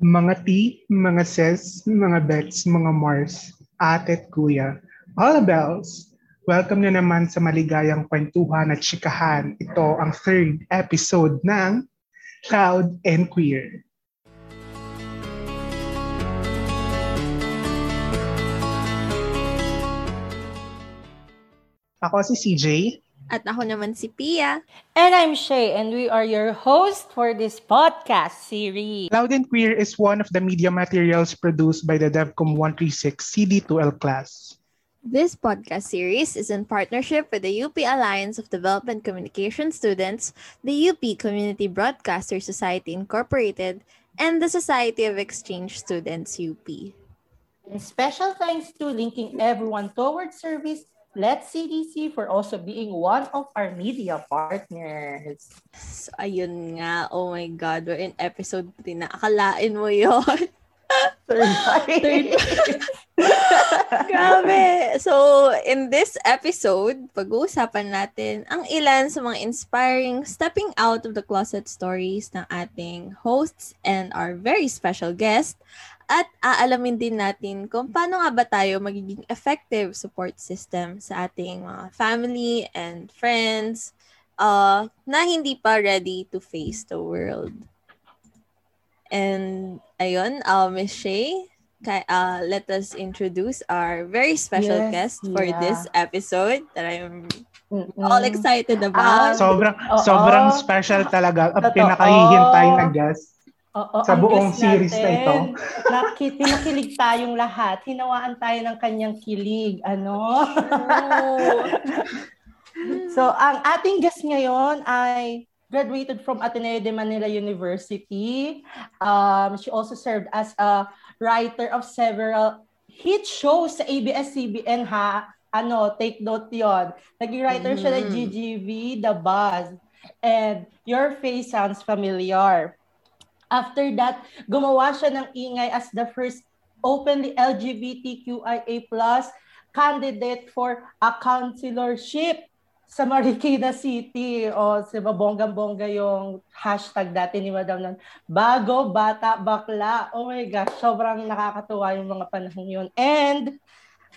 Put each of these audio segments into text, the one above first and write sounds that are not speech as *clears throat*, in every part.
Mga T, mga Ses, mga Bets, mga Mars, ate at kuya, all bells, welcome na naman sa maligayang kwentuhan at chikahan. Ito ang third episode ng Cloud and Queer. Ako si CJ. At ako naman si Pia. And I'm Shay, and we are your host for this podcast series. Cloud and Queer is one of the media materials produced by the DevCom 136 CD2L class. This podcast series is in partnership with the UP Alliance of Development Communication Students, the UP Community Broadcaster Society Incorporated, and the Society of Exchange Students UP. And special thanks to linking everyone towards service Let's CDC for also being one of our media partners. So, ayun nga. Oh my God. We're in episode 3 na. Akalain mo yon *laughs* Third Third *laughs* Grabe. So, in this episode, pag-uusapan natin ang ilan sa mga inspiring stepping out of the closet stories ng ating hosts and our very special guest at aalamin din natin kung paano nga ba tayo magiging effective support system sa ating mga family and friends uh, na hindi pa ready to face the world. And ayun, uh, Miss Shay, kay, uh, let us introduce our very special yes, guest for yeah. this episode that I'm Mm-mm. all excited about. Uh, sobrang uh, sobrang special talaga. At pinakahihintay na guest Oo, sa buong series natin, na ito. Nakit, pinakilig tayong lahat. Hinawaan tayo ng kanyang kilig. Ano? *laughs* So, ang ating guest ngayon ay graduated from Ateneo de Manila University. Um, she also served as a writer of several hit shows sa ABS-CBN ha. Ano, take note yon. Naging writer mm-hmm. siya ng GGV, The Buzz. And Your Face Sounds Familiar. After that, gumawa siya ng ingay as the first openly LGBTQIA plus candidate for a councilorship sa Marikina *laughs* City. O, si bonggang-bongga yung hashtag dati ni Madam nun. Bago, bata, bakla. Oh my gosh, sobrang nakakatuwa yung mga panahon yun. And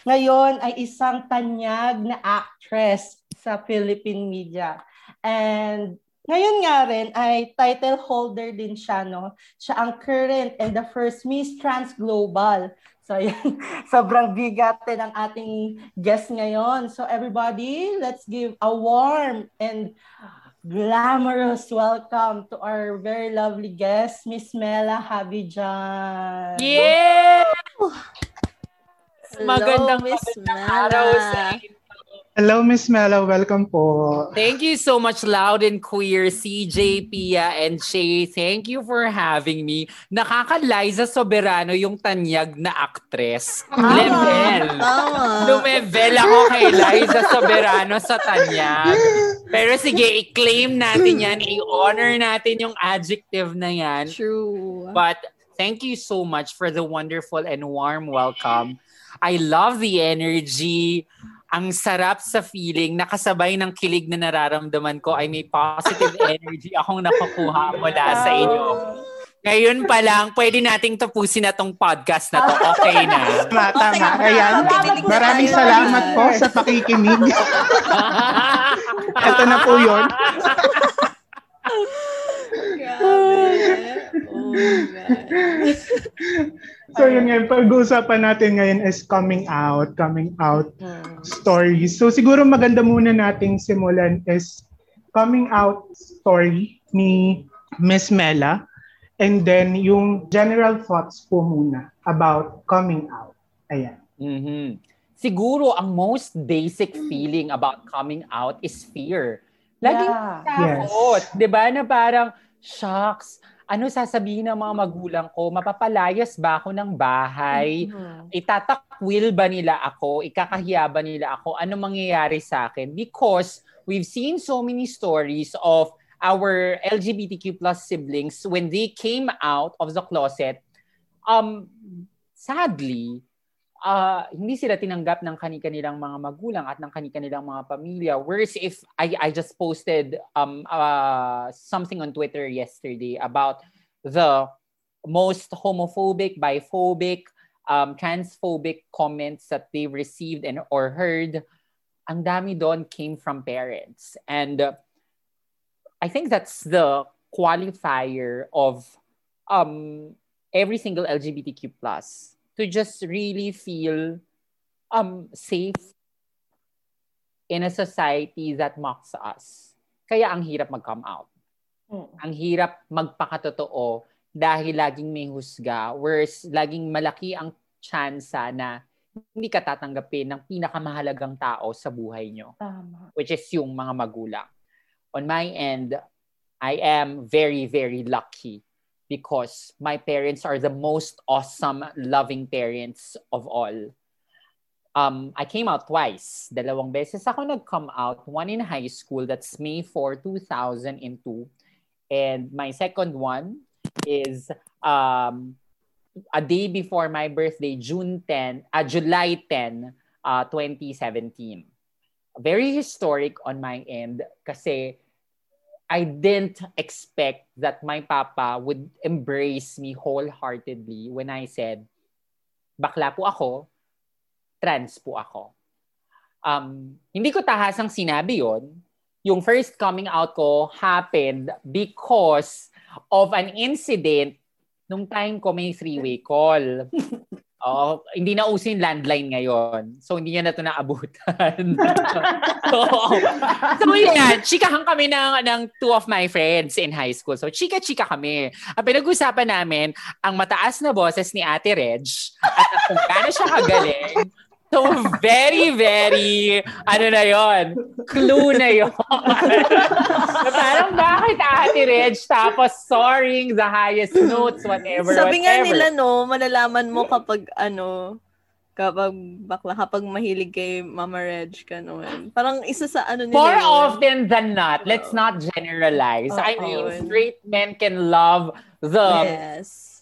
ngayon ay isang tanyag na actress sa Philippine media. And ngayon nga rin ay title holder din siya, no? Siya ang current and the first Miss Trans Global. So, yan. *laughs* Sobrang bigat din ang ating guest ngayon. So, everybody, let's give a warm and glamorous welcome to our very lovely guest, Miss Mela Habijan. Yeah! Hello, Magandang Miss Mela. araw sa inyo. Hello, Miss Mela. Welcome po. Thank you so much, Loud and Queer, CJ, Pia, and Shay. Thank you for having me. Nakaka-Liza Soberano yung tanyag na actress. Ah, Level. Tama. Lumevel ako kay Liza Soberano sa tanyag. Pero sige, i-claim natin yan. I-honor natin yung adjective na yan. True. But thank you so much for the wonderful and warm welcome. I love the energy ang sarap sa feeling, nakasabay ng kilig na nararamdaman ko ay may positive *laughs* energy akong nakukuha mula sa inyo. Ngayon pa lang, pwede nating tapusin na tong podcast na to. Okay na. *laughs* Tama, tama. Ayan. Maraming salamat po sa pakikinig. *laughs* Ito na po yun. Oh my So yun nga, pag-uusapan natin ngayon is coming out, coming out hmm. stories. So siguro maganda muna nating simulan is coming out story ni Miss Mela and then yung general thoughts po muna about coming out. Ayan. Mm-hmm. Siguro ang most basic feeling about coming out is fear. Laging yeah. takot. Yes. 'Di ba na parang shocks, ano sasabihin ng mga magulang ko? Mapapalayas ba ako ng bahay? Mm-hmm. Itatakwil ba nila ako? Ikakahiya ba nila ako? Ano mangyayari sa akin? Because we've seen so many stories of our LGBTQ plus siblings when they came out of the closet. Um, sadly, uh, hindi sila tinanggap ng kani-kanilang mga magulang at ng kani-kanilang mga pamilya. Whereas if I, I just posted um, uh, something on Twitter yesterday about the most homophobic, biphobic, um, transphobic comments that they received and or heard, ang dami doon came from parents. And uh, I think that's the qualifier of um, every single LGBTQ plus to just really feel um, safe in a society that mocks us. Kaya ang hirap mag-come out. Mm. Ang hirap magpakatotoo dahil laging may husga, whereas laging malaki ang tsansa na hindi ka tatanggapin ng pinakamahalagang tao sa buhay nyo. Tama. Which is yung mga magulang. On my end, I am very, very lucky because my parents are the most awesome, loving parents of all. Um, I came out twice. Dalawang beses ako nag-come out. One in high school, that's May 4, 2002. And my second one is um, a day before my birthday, June 10, uh, July 10, uh, 2017. Very historic on my end kasi I didn't expect that my papa would embrace me wholeheartedly when I said, bakla po ako, trans po ako. Um, hindi ko tahasang sinabi yon. Yung first coming out ko happened because of an incident nung time ko may three-way call. *laughs* Oo, hindi na uso yung landline ngayon. So, hindi niya na ito naabutan. *laughs* *laughs* so, so, yan. Chikahan kami ng, ng two of my friends in high school. So, chika-chika kami. Ang pinag-usapan namin, ang mataas na boses ni Ate Reg at kung gaano siya kagaling So, very, very, ano na yon clue na yon parang bakit Ate Reg tapos soaring the highest notes, whatever, Sabi whatever. nga nila, no, malalaman mo kapag, ano, kapag bakla, kapag mahilig kay Mama Reg ka noon. Parang isa sa ano nila. More often than not, let's not generalize. I mean, straight men can love the yes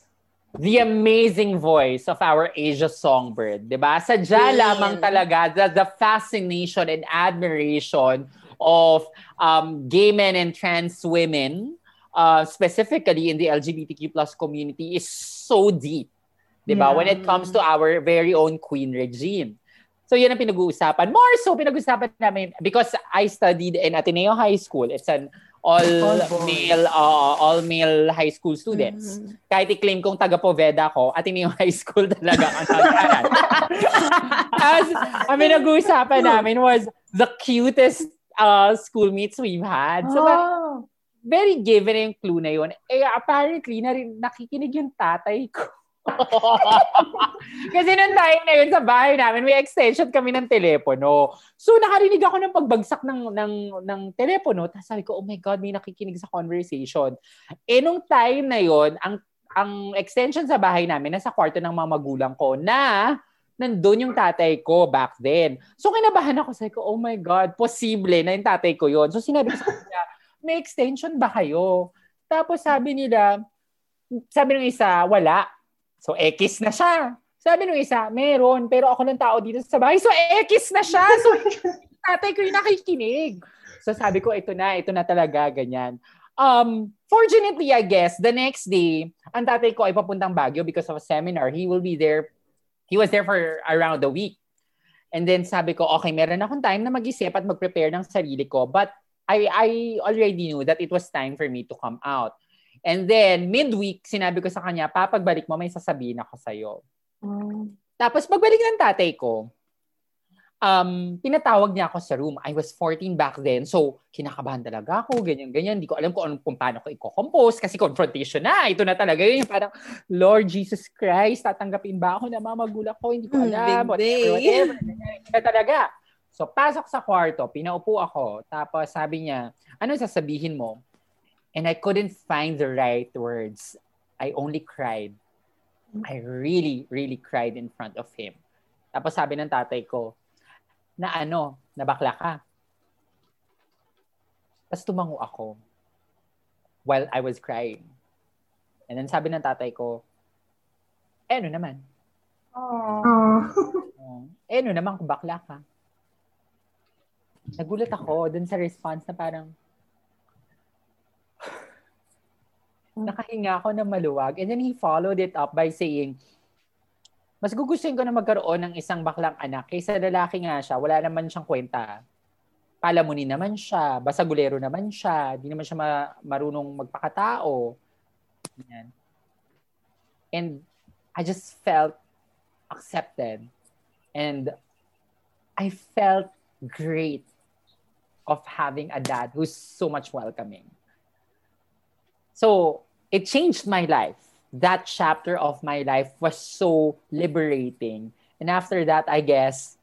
the amazing voice of our Asia Songbird, 'di ba? Sadya lamang talaga the, the fascination and admiration of um, gay men and trans women, uh, specifically in the LGBTQ plus community, is so deep, 'di ba? Yeah. When it comes to our very own Queen Regine. So yan ang pinag-uusapan. More so, pinag-uusapan namin because I studied in Ateneo High School. It's an all, all male uh, all male high school students. Mm-hmm. Kahit i-claim kong taga Poveda ko, at yung high school talaga *laughs* ang nag-aral. As ang nag-uusapan namin was the cutest uh, schoolmates we've had. So, oh. very given yung clue na yun. Eh, apparently, na nakikinig yung tatay ko. *laughs* Kasi nung time na yun sa bahay namin, may extension kami ng telepono. So nakarinig ako ng pagbagsak ng, ng, ng telepono. Tapos sabi ko, oh my God, may nakikinig sa conversation. Eh nung time na yun, ang, ang extension sa bahay namin, nasa kwarto ng mga magulang ko na nandun yung tatay ko back then. So kinabahan ako, sabi ko, oh my God, posible na yung tatay ko yon So sinabi ko sa kanya, may extension ba kayo? Tapos sabi nila, sabi ng isa, wala. So, X na siya. Sabi nung isa, meron, pero ako lang tao dito sa bahay. So, X na siya. So, *laughs* tatay ko yung nakikinig. So, sabi ko, ito na, ito na talaga, ganyan. Um, fortunately, I guess, the next day, ang tatay ko ay papuntang Baguio because of a seminar. He will be there, he was there for around a week. And then sabi ko, okay, meron akong time na mag-isip at mag-prepare ng sarili ko. But I, I already knew that it was time for me to come out. And then, midweek, sinabi ko sa kanya, papagbalik mo, may sasabihin ako sa'yo. Mm. Tapos, pagbalik ng tatay ko, um, pinatawag niya ako sa room. I was 14 back then. So, kinakabahan talaga ako, ganyan-ganyan. Hindi ko alam kung, anong, kung paano ko i-compose kasi confrontation na. Ito na talaga yun. Parang, Lord Jesus Christ, tatanggapin ba ako na mga magulang ko? Hindi ko hmm, alam. Mm, whatever, whatever. Ganyan talaga. So, pasok sa kwarto, pinaupo ako. Tapos, sabi niya, ano sasabihin mo? And I couldn't find the right words. I only cried. I really, really cried in front of him. Tapos sabi ng tatay ko, na ano, nabakla ka. Tapos tumango ako while I was crying. And then sabi ng tatay ko, eh ano naman? Aww. *laughs* Oh, eh ano naman kung bakla ka? Nagulat ako dun sa response na parang, Nakahinga ako ng maluwag. And then he followed it up by saying, mas gugustuhin ko na magkaroon ng isang baklang anak kaysa lalaki nga siya, wala naman siyang kwenta. Palamunin naman siya, basagulero naman siya, di naman siya ma- marunong magpakatao. Yan. And I just felt accepted. And I felt great of having a dad who's so much welcoming. So it changed my life. That chapter of my life was so liberating. And after that, I guess,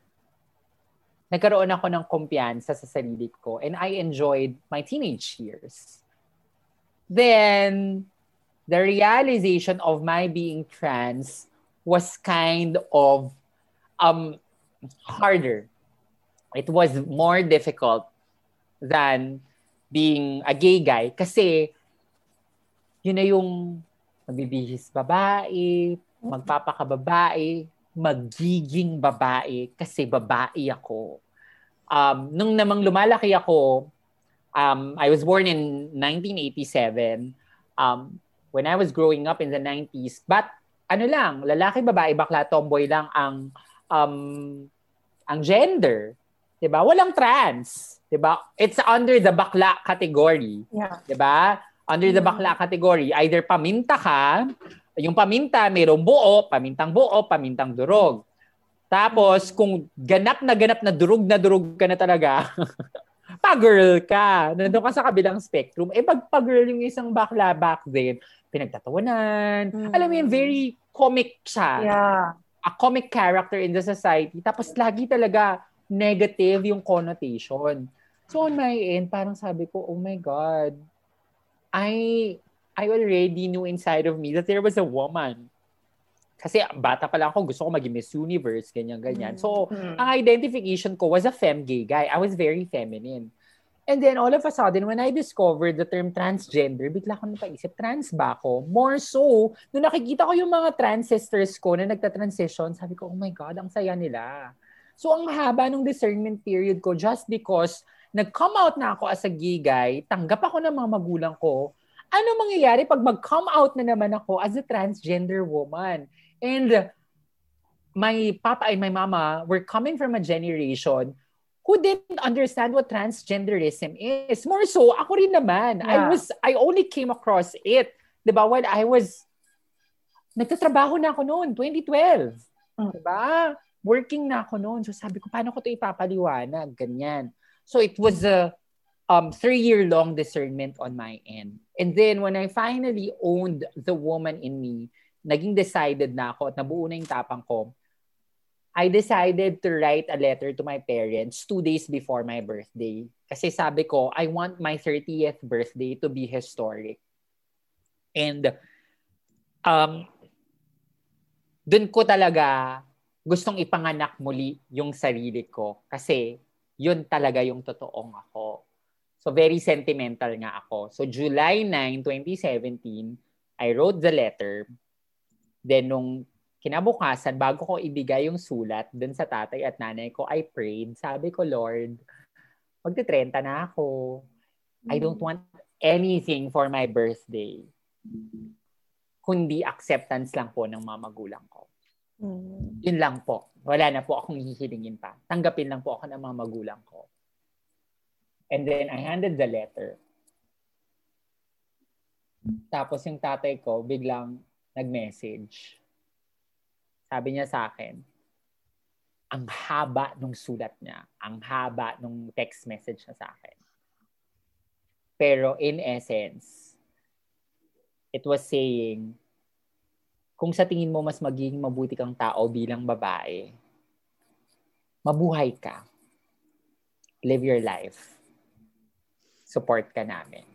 nagkaroon ako ng kumpiyansa sa sarili ko and I enjoyed my teenage years. Then, the realization of my being trans was kind of um harder. It was more difficult than being a gay guy kasi yun na yung magbibihis babae, magpapakababae, magiging babae kasi babae ako. Um, nung namang lumalaki ako, um, I was born in 1987. Um, when I was growing up in the 90s, but ano lang, lalaki, babae, bakla, tomboy lang ang um, ang gender. 'Di ba? Walang trans. 'di ba? It's under the bakla category. Yeah. 'Di ba? Under the bakla category, either paminta ka, yung paminta mayroong buo, pamintang buo, pamintang durog. Tapos kung ganap na ganap na durog na durog ka na talaga, *laughs* pa-girl ka. Nandun ka sa kabilang spectrum. Eh, pag pa-girl yung isang bakla back then, pinagtatawanan. Mm. Alam mo yun, very comic siya. Yeah. A comic character in the society. Tapos lagi talaga negative yung connotation. So on my end, parang sabi ko, oh my God, I I already knew inside of me that there was a woman. Kasi bata pa lang ako, gusto ko maging Miss Universe, ganyan-ganyan. So, mm. ang identification ko was a femme gay guy. I was very feminine. And then all of a sudden, when I discovered the term transgender, bigla ko napaisip, trans ba ako? More so, nung nakikita ko yung mga trans sisters ko na nagta-transition, sabi ko, oh my God, ang saya nila. So ang haba ng discernment period ko just because nag-come out na ako as a gay guy, tanggap ako ng mga magulang ko, ano mangyayari pag mag-come out na naman ako as a transgender woman? And my papa and my mama were coming from a generation who didn't understand what transgenderism is. More so, ako rin naman. Yeah. I was, I only came across it, di ba, when I was, nagtatrabaho na ako noon, 2012. Mm. Di ba? Working na ako noon. So sabi ko, paano ko ito ipapaliwanag? Ganyan. So it was a um, three-year-long discernment on my end. And then when I finally owned the woman in me, naging decided na ako at nabuo na yung tapang ko, I decided to write a letter to my parents two days before my birthday. Kasi sabi ko, I want my 30th birthday to be historic. And um, dun ko talaga gustong ipanganak muli yung sarili ko. Kasi yun talaga yung totoong ako. So very sentimental nga ako. So July 9, 2017, I wrote the letter. Then nung kinabukasan, bago ko ibigay yung sulat dun sa tatay at nanay ko, I prayed. Sabi ko, Lord, magte-30 na ako. I don't want anything for my birthday. Kundi acceptance lang po ng mga magulang ko. Mm. Yun lang po. Wala na po akong hihilingin pa. Tanggapin lang po ako ng mga magulang ko. And then I handed the letter. Tapos yung tatay ko biglang nag-message. Sabi niya sa akin, ang haba nung sulat niya. Ang haba nung text message niya sa akin. Pero in essence, it was saying, kung sa tingin mo mas magiging mabuti kang tao bilang babae, mabuhay ka. Live your life. Support ka namin.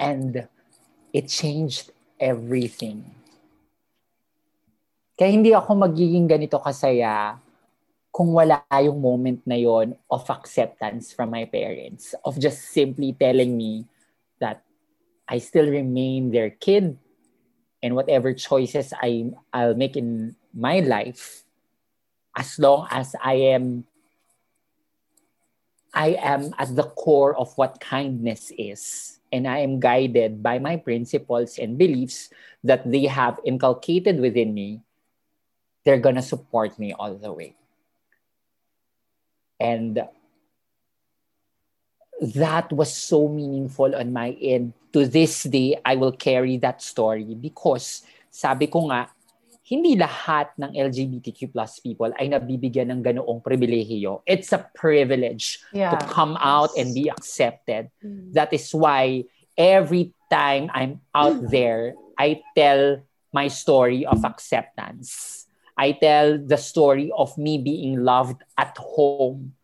And it changed everything. Kaya hindi ako magiging ganito kasaya kung wala yung moment na yon of acceptance from my parents, of just simply telling me that I still remain their kid and whatever choices I I'll make in my life as long as I am I am at the core of what kindness is. And I am guided by my principles and beliefs that they have inculcated within me. They're going to support me all the way. And that was so meaningful on my end. To this day, I will carry that story because sabi ko nga, hindi lahat ng LGBTQ plus people ay nabibigyan ng ganoong pribilehiyo. It's a privilege yeah. to come out and be accepted. Mm. That is why every time I'm out there, I tell my story of acceptance. I tell the story of me being loved at home.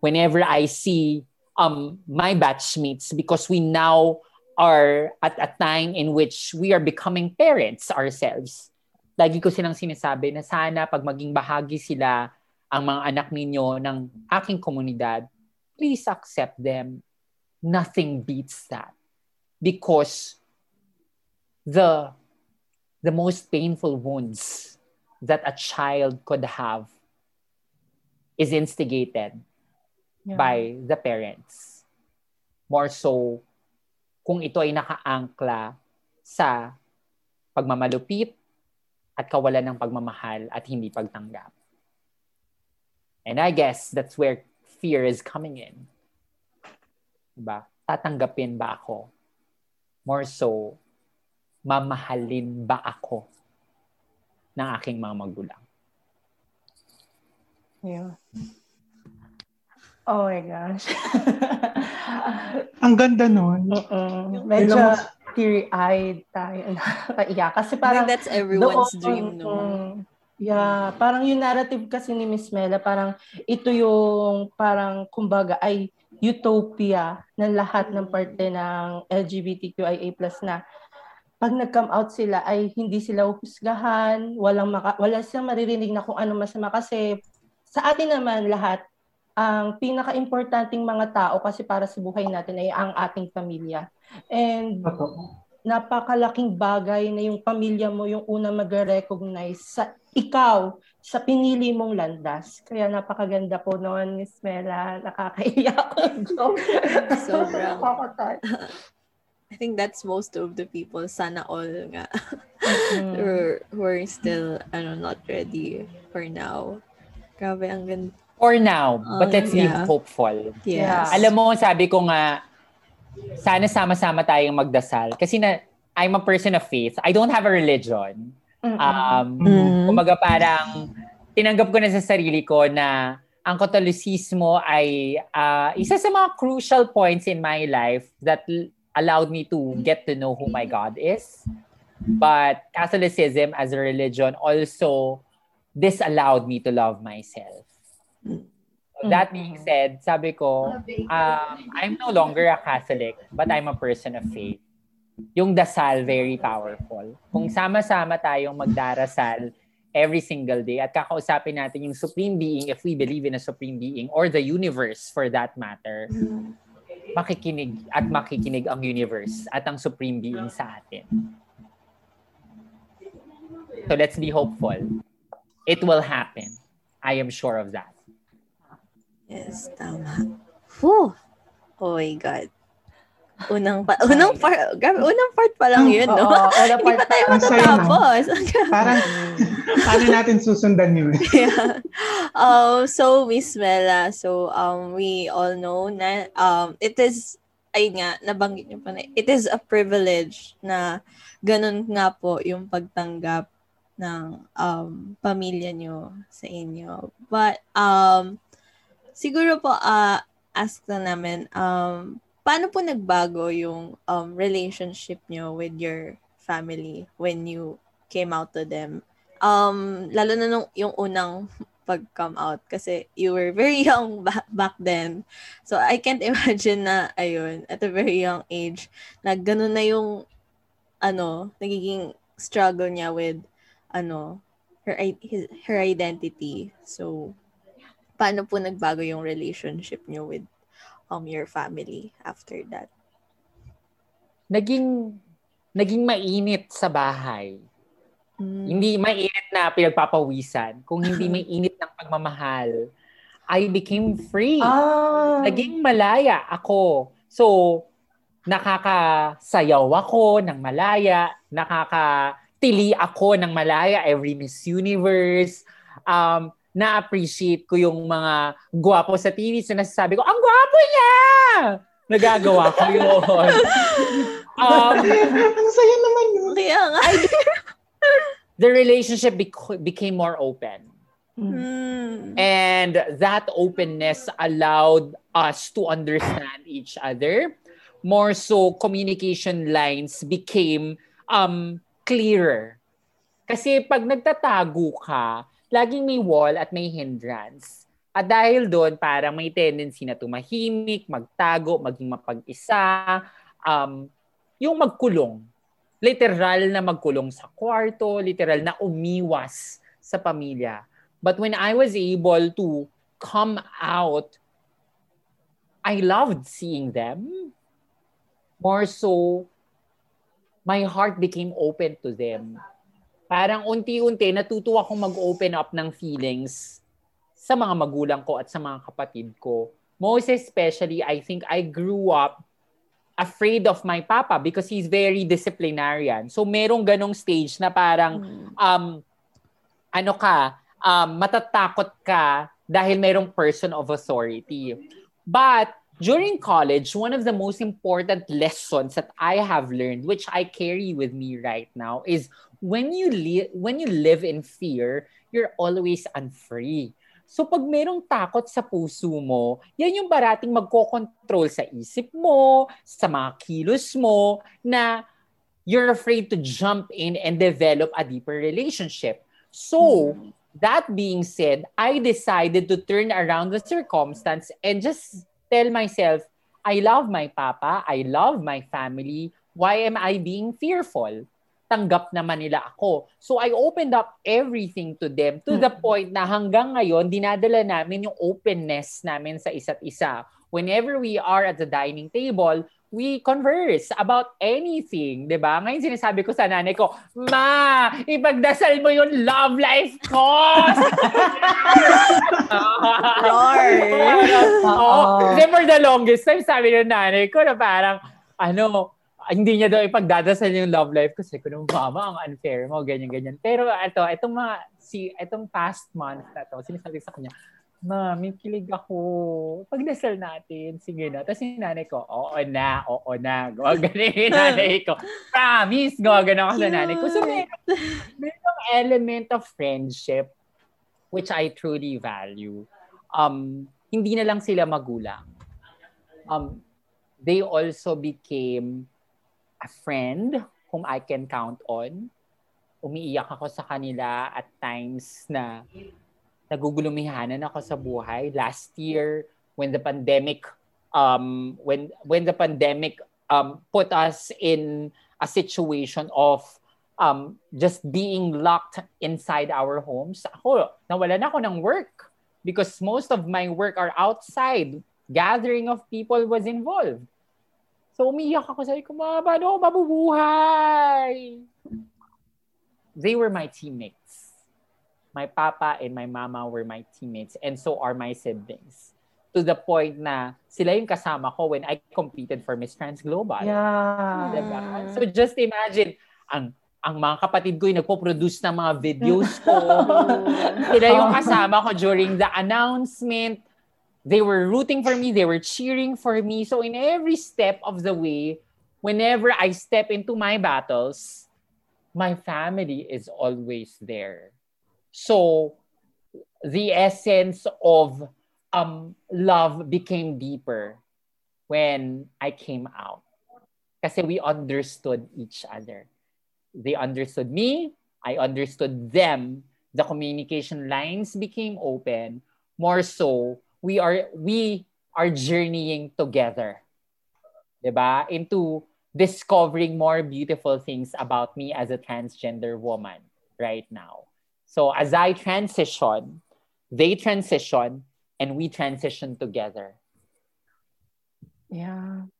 Whenever I see um, my batchmates, because we now are at a time in which we are becoming parents ourselves lagi ko silang sinasabi na sana pag maging bahagi sila ang mga anak ninyo ng aking komunidad, please accept them. Nothing beats that. Because the the most painful wounds that a child could have is instigated yeah. by the parents. More so, kung ito ay nakaangkla sa pagmamalupit, at kawalan ng pagmamahal at hindi pagtanggap. And I guess that's where fear is coming in. Diba? Tatanggapin ba ako? More so, mamahalin ba ako ng aking mga magulang? Yeah. Oh my gosh. *laughs* Ang ganda nun. Uh-uh. Medyo, teary-eyed tayo. *laughs* Nakaiyak. Kasi parang... that's everyone's doon, dream, no? Yeah, parang yung narrative kasi ni Miss Mela, parang ito yung parang kumbaga ay utopia ng lahat ng parte ng LGBTQIA+ na pag nag-come out sila ay hindi sila uhusgahan, walang maka, wala silang maririnig na kung ano masama kasi sa atin naman lahat ang pinaka-importanting mga tao kasi para sa buhay natin ay ang ating pamilya. And napakalaking bagay na yung pamilya mo yung una magre-recognize sa ikaw sa pinili mong landas. Kaya napakaganda po noon, Miss Mela. Nakakaiyak ko. Sobrang. I think that's most of the people. Sana all nga. mm-hmm. who, are, who are still ano, not ready for now. Grabe, ang ganda. For now. But um, let's yeah. be hopeful. Yes. Alam mo, sabi ko nga, sana sama-sama tayong magdasal. Kasi na, I'm a person of faith. I don't have a religion. Um, mm-hmm. Kumaga parang tinanggap ko na sa sarili ko na ang Catholicismo ay uh, isa sa mga crucial points in my life that allowed me to get to know who my God is. But Catholicism as a religion also disallowed me to love myself. That being said, sabi ko, um, I'm no longer a Catholic, but I'm a person of faith. Yung dasal, very powerful. Kung sama-sama tayong magdarasal every single day at kakausapin natin yung Supreme Being if we believe in a Supreme Being or the universe for that matter, makikinig at makikinig ang universe at ang Supreme Being sa atin. So let's be hopeful. It will happen. I am sure of that. Yes, tama. Whew. Oh my God. *laughs* Unang pa unang part, grabe, unang part pa lang 'yun, no? Oo, *laughs* Hindi pa tayo matatapos. *laughs* Parang paano natin susundan 'yun? yeah. Um so Miss Mela, so um we all know na um it is ay nga nabanggit niyo pa na it is a privilege na ganun nga po yung pagtanggap ng um pamilya niyo sa inyo. But um siguro po, uh, ask na namin, um, paano po nagbago yung um, relationship nyo with your family when you came out to them? Um, lalo na nung yung unang pag-come out kasi you were very *laughs* young back, back then. So I can't *laughs* imagine na ayun, at a very young age, na ganun na yung ano, nagiging struggle niya with ano, her his, her identity. So paano po nagbago yung relationship niyo with um your family after that? Naging naging mainit sa bahay. Mm. Hindi mainit na pinagpapawisan, kung hindi *laughs* may init ng pagmamahal. I became free. Ah. Naging malaya ako. So, nakakasayaw ako ng malaya, nakakatili ako ng malaya every Miss Universe. Um, na-appreciate ko yung mga gwapo sa TV. So nasasabi ko, ang gwapo niya! Nagagawa ko yun. *laughs* um, ang saya naman yun. Kaya nga. the relationship bec- became more open. Mm. And that openness allowed us to understand each other. More so, communication lines became um, clearer. Kasi pag nagtatago ka, laging may wall at may hindrance. At dahil doon, parang may tendency na tumahimik, magtago, maging mapag-isa, um, yung magkulong. Literal na magkulong sa kwarto, literal na umiwas sa pamilya. But when I was able to come out, I loved seeing them. More so, my heart became open to them parang unti-unti natuto akong mag-open up ng feelings sa mga magulang ko at sa mga kapatid ko. Most especially, I think I grew up afraid of my papa because he's very disciplinarian. So merong ganong stage na parang hmm. um ano ka, um, matatakot ka dahil merong person of authority. But during college, one of the most important lessons that I have learned, which I carry with me right now, is when you li- when you live in fear, you're always unfree. So pag merong takot sa puso mo, yan yung barating magko-control sa isip mo, sa mga kilos mo, na you're afraid to jump in and develop a deeper relationship. So, that being said, I decided to turn around the circumstance and just tell myself, I love my papa, I love my family, why am I being fearful? Tanggap naman nila ako. So I opened up everything to them to the point na hanggang ngayon, dinadala namin yung openness namin sa isa't isa. Whenever we are at the dining table, we converse about anything, 'di ba? Ngayon sinasabi ko sa nanay ko, "Ma, ipagdasal mo yung love life ko." Lord. *laughs* oh, for the longest time sabi ng nanay ko na parang ano, hindi niya daw ipagdadasal yung love life kasi ko nung mama ang unfair mo ganyan ganyan. Pero ito, itong mga si itong past month na to, sinasabi sa kanya, Mami, kilig ako. Pagdasal natin. Sige na. Tapos yung nanay ko, oo na, oo na. Gawaganin yung *laughs* nanay ko. Promise, gawaganin ako sa nanay ko. So, may, element of friendship which I truly value. Um, hindi na lang sila magulang. Um, they also became a friend whom I can count on. Umiiyak ako sa kanila at times na nagugulumihanan ako sa buhay. Last year, when the pandemic, um, when when the pandemic um, put us in a situation of um, just being locked inside our homes, ako, nawalan ako ng work because most of my work are outside. Gathering of people was involved. So umiyak ako, sabi ko, ma, paano ako mabubuhay? They were my teammates my papa and my mama were my teammates and so are my siblings. To the point na sila yung kasama ko when I competed for Miss Trans Global. Yeah. Diba? So just imagine, ang ang mga kapatid ko yung nagpo-produce ng mga videos ko. *laughs* sila yung kasama ko during the announcement. They were rooting for me. They were cheering for me. So in every step of the way, whenever I step into my battles, my family is always there. So the essence of um, love became deeper when I came out. Kasi we understood each other. They understood me, I understood them. The communication lines became open. More so, we are we are journeying together. Diba? Into discovering more beautiful things about me as a transgender woman right now. So as I transition, they transition, and we transition together. Yeah.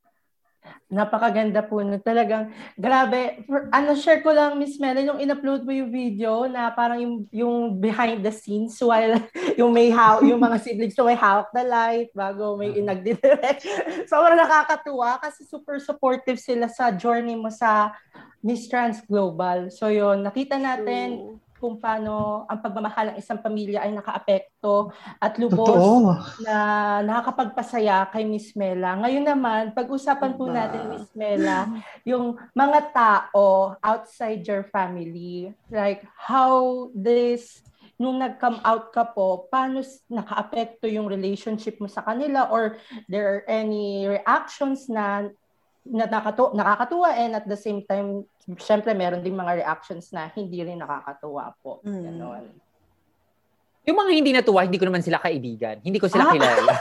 Napakaganda po na talagang grabe. For, ano share ko lang Miss Mela yung in-upload mo yung video na parang yung, yung behind the scenes while *laughs* yung may how yung mga siblings so may hawak the light bago may mm-hmm. inagdidirect. *laughs* Sobrang nakakatuwa kasi super supportive sila sa journey mo sa Miss Trans Global. So yun, nakita natin True kung paano ang pagmamahal ng isang pamilya ay nakaapekto at lubos Totoo. na nakakapagpasaya kay Miss Mela. Ngayon naman, pag-usapan po diba? natin Miss Mela, yung mga tao outside your family, like how this nung nag-come out ka po, paano nakaapekto yung relationship mo sa kanila or there are any reactions na na nakatu- nakakatuwa and at the same time, syempre meron ding mga reactions na hindi rin nakakatuwa po. Mm. Ganon. Yung mga hindi natuwa, hindi ko naman sila kaibigan. Hindi ko sila ah. kilala. *laughs*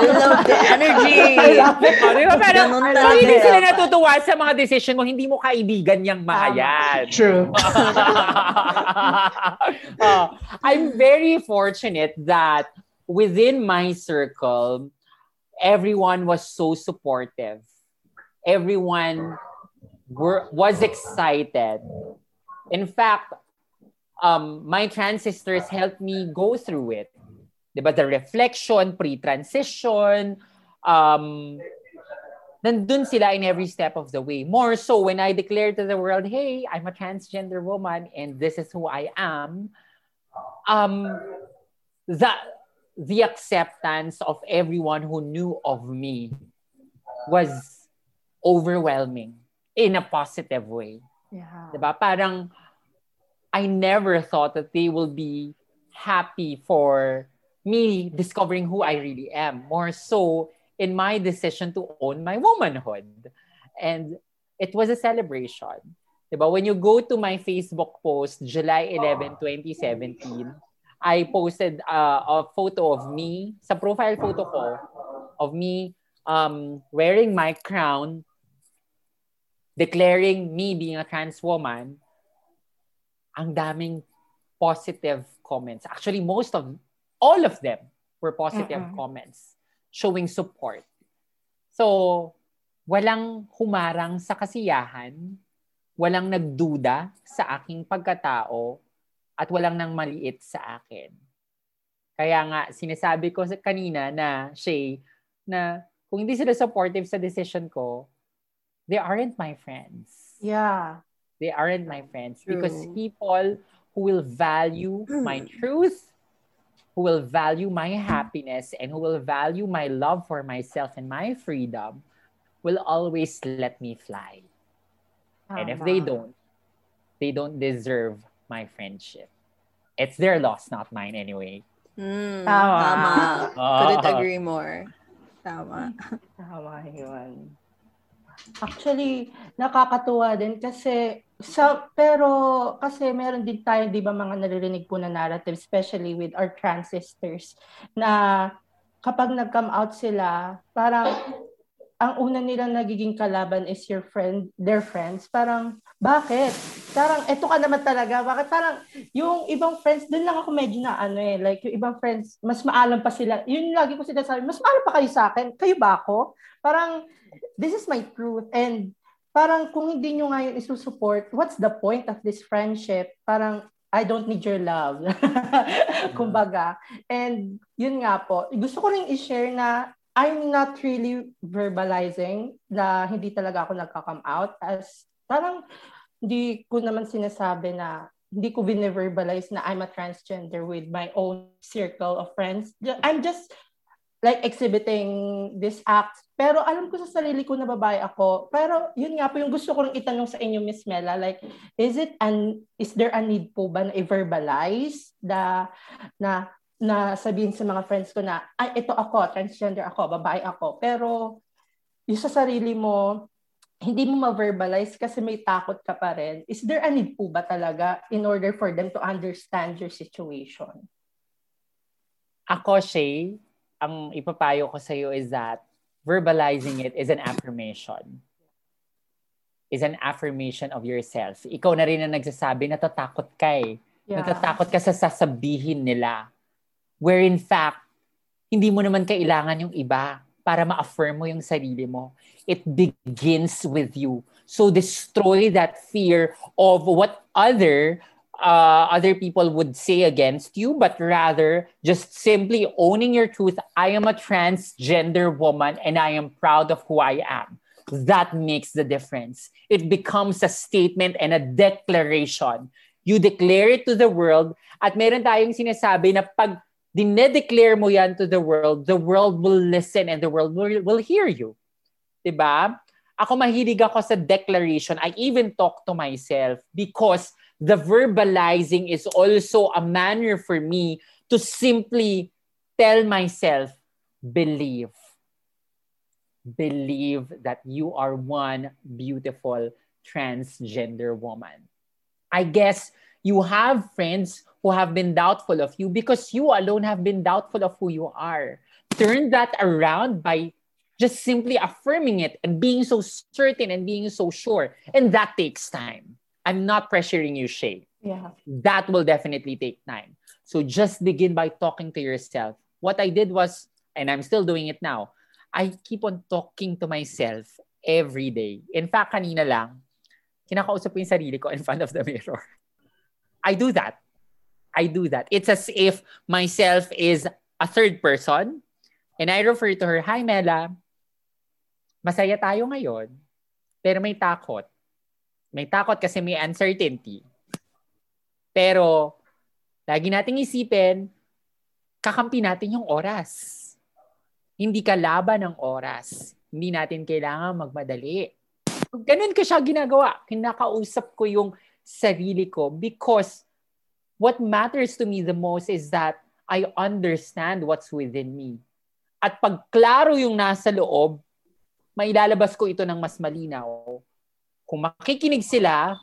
I love the energy. oh, di ba? Pero, so, hindi sila natutuwa sa mga decision mo, hindi mo kaibigan yung mga yan. True. uh, *laughs* I'm very fortunate that within my circle, everyone was so supportive. Everyone were, was excited. In fact, um, my trans sisters helped me go through it. Diba? The reflection, pre-transition, um, nandun sila in every step of the way. More so when I declared to the world, hey, I'm a transgender woman and this is who I am, um, that the acceptance of everyone who knew of me was overwhelming in a positive way. Yeah. Diba? Parang I never thought that they will be happy for me discovering who I really am. More so in my decision to own my womanhood. And it was a celebration. Diba? When you go to my Facebook post, July 11, 2017, I posted uh, a photo of me, sa profile photo ko, of me um, wearing my crown, declaring me being a trans woman, ang daming positive comments. Actually, most of, all of them were positive uh-uh. comments showing support. So, walang humarang sa kasiyahan, walang nagduda sa aking pagkatao, at walang nang maliit sa akin. Kaya nga, sinasabi ko sa kanina na, Shay, na kung hindi sila supportive sa decision ko, they aren't my friends. Yeah. They aren't my friends. True. Because people who will value *clears throat* my truth, who will value my happiness, and who will value my love for myself and my freedom will always let me fly. Tama. And if they don't, they don't deserve my friendship. It's their loss, not mine anyway. Mm, tama. tama. Oh. *laughs* Couldn't agree more. Tama. *laughs* Tama yun. Actually, nakakatuwa din kasi sa pero kasi meron din tayo 'di ba mga naririnig po na narrative especially with our trans sisters na kapag nag-come out sila, parang ang una nilang nagiging kalaban is your friend, their friends. Parang, bakit? Parang, eto ka naman talaga. Bakit? Parang, yung ibang friends, dun lang ako medyo na ano eh. Like, yung ibang friends, mas maalam pa sila. Yun lagi ko sila sabi, mas maalam pa kayo sa akin. Kayo ba ako? Parang, this is my truth. And, parang kung hindi nyo ngayon isusupport, what's the point of this friendship? Parang, I don't need your love. *laughs* Kumbaga. And, yun nga po. Gusto ko rin i-share na I'm not really verbalizing na hindi talaga ako nagka-come out as parang hindi ko naman sinasabi na hindi ko bine-verbalize na I'm a transgender with my own circle of friends. I'm just like exhibiting this act. Pero alam ko sa sarili ko na babae ako. Pero yun nga po yung gusto ko rin itanong sa inyo, Miss Mela. Like, is it an, is there a need po ba na i-verbalize na, na na sabihin sa mga friends ko na, ay, ito ako, transgender ako, babae ako. Pero, yung sa sarili mo, hindi mo ma-verbalize kasi may takot ka pa rin. Is there a need po ba talaga in order for them to understand your situation? Ako, Shay, ang ipapayo ko sa iyo is that verbalizing it is an affirmation. Is an affirmation of yourself. Ikaw na rin ang nagsasabi, natatakot ka eh. Yeah. Natatakot ka sa sasabihin nila where in fact, hindi mo naman kailangan yung iba. para ma-affirm mo yung sarili mo. It begins with you. So destroy that fear of what other uh, other people would say against you, but rather just simply owning your truth. I am a transgender woman and I am proud of who I am. That makes the difference. It becomes a statement and a declaration. You declare it to the world at meron tayong sinasabi na pag dinedeclare mo yan to the world, the world will listen and the world will, will hear you. Diba? Ako mahilig ako sa declaration. I even talk to myself because the verbalizing is also a manner for me to simply tell myself, believe. Believe that you are one beautiful transgender woman. I guess you have friends who have been doubtful of you because you alone have been doubtful of who you are. Turn that around by just simply affirming it and being so certain and being so sure. And that takes time. I'm not pressuring you, Shay. Yeah. That will definitely take time. So just begin by talking to yourself. What I did was, and I'm still doing it now, I keep on talking to myself every day. In fact, kanina lang, kinakausap ko yung sarili ko in front of the mirror. I do that. I do that. It's as if myself is a third person and I refer to her, Hi Mela, masaya tayo ngayon, pero may takot. May takot kasi may uncertainty. Pero, lagi nating isipin, kakampi natin yung oras. Hindi ka laban ng oras. Hindi natin kailangan magmadali. Ganun ko siya ginagawa. Kinakausap ko yung sarili ko because what matters to me the most is that I understand what's within me. At pag klaro yung nasa loob, mailalabas ko ito ng mas malinaw. Kung makikinig sila,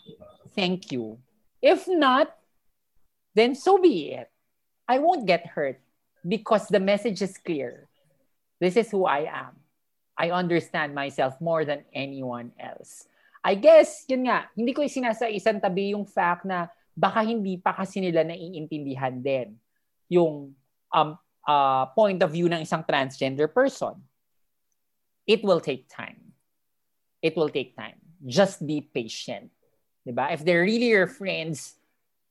thank you. If not, then so be it. I won't get hurt because the message is clear. This is who I am. I understand myself more than anyone else. I guess, yun nga, hindi ko isinasa isang tabi yung fact na baka hindi pa kasi nila naiintindihan din yung um, uh, point of view ng isang transgender person. It will take time. It will take time. Just be patient. Diba? If they're really your friends,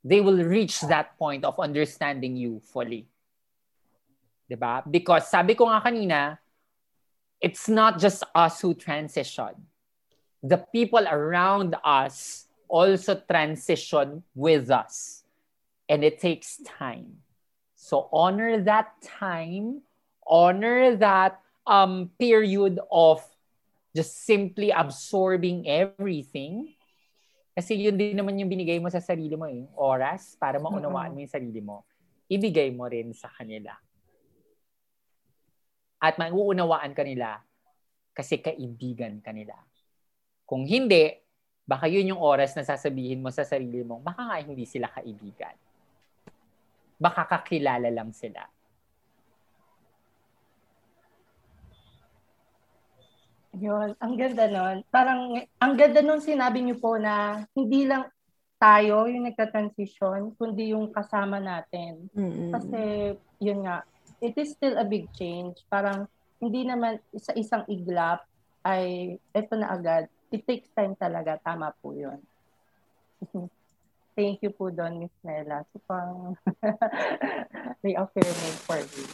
they will reach that point of understanding you fully. Diba? Because sabi ko nga kanina, it's not just us who transition. The people around us also transition with us. And it takes time. So honor that time, honor that um, period of just simply absorbing everything. Kasi yun din naman yung binigay mo sa sarili mo eh. Oras para maunawaan mo yung sarili mo. Ibigay mo rin sa kanila. At mauunawaan kanila kasi kaibigan kanila. Kung hindi, baka yun yung oras na sasabihin mo sa sarili mo, baka nga hindi sila kaibigan. Baka kakilala lang sila. Yun, ang ganda nun. Parang, ang ganda nun sinabi niyo po na hindi lang tayo yung nagka-transition, kundi yung kasama natin. Mm-hmm. Kasi, yun nga, it is still a big change. Parang, hindi naman sa isang iglap ay ito na agad it takes time talaga. Tama po yun. *laughs* Thank you po doon, Miss Nella. So, pang reaffirming *laughs* for you.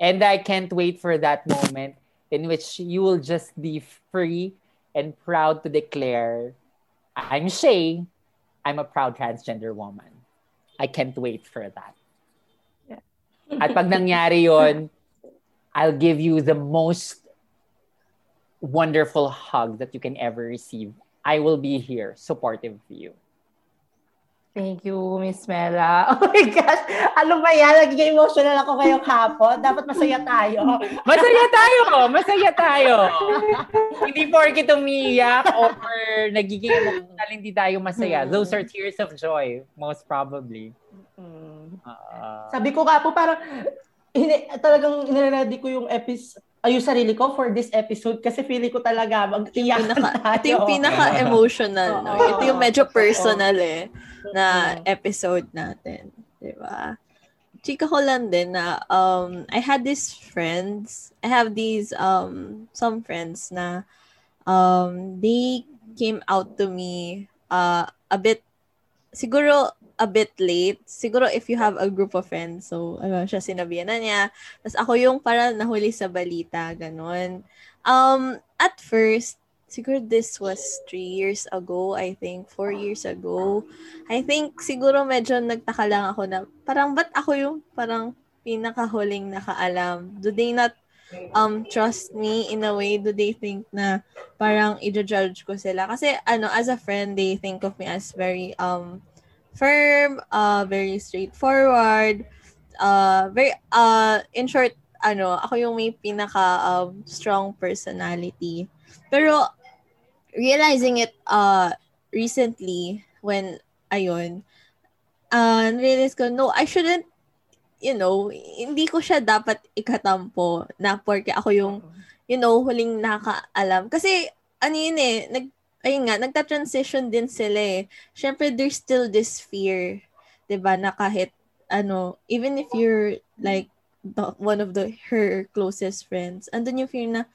And I can't wait for that moment in which you will just be free and proud to declare, I'm Shay, I'm a proud transgender woman. I can't wait for that. Yeah. At pag nangyari yon, I'll give you the most wonderful hug that you can ever receive. I will be here, supportive of you. Thank you, Miss Mela. *laughs* Oh my gosh, ano ba yan? Nagiging emotional ako ngayong hapon. Dapat masaya tayo. *laughs* masaya tayo! Masaya tayo! hindi porkit umiyak or nagiging emotional, hindi tayo masaya. Mm. Those are tears of joy, most probably. Uh, Sabi ko nga po, parang hindi, talagang iniready ko yung episode ay, yung sarili ko for this episode kasi feeling ko talaga mag-iyak tayo. Ito yung pinaka-emotional. no? ito yung medyo personal eh na episode natin. Di ba? chika ko lang din na um, I had these friends, I have these um, some friends na um, they came out to me uh, a bit, siguro a bit late. Siguro if you have a group of friends, so ano siya, sinabihan na niya. Tapos ako yung para nahuli sa balita, ganun. Um, at first, siguro this was three years ago, I think, four years ago. I think siguro medyo nagtaka lang ako na parang ba't ako yung parang pinakahuling nakaalam? Do they not um trust me in a way? Do they think na parang i-judge ko sila? Kasi ano, as a friend, they think of me as very um firm, uh, very straightforward, uh, very, uh, in short, ano, ako yung may pinaka um, strong personality. Pero realizing it uh recently when ayun uh realize ko no I shouldn't you know hindi ko siya dapat ikatampo na porque ako yung you know huling nakaalam kasi ano yun eh nag ayun nga nagta-transition din sila eh syempre there's still this fear 'di ba na kahit ano even if you're like the, one of the her closest friends andun yung fear na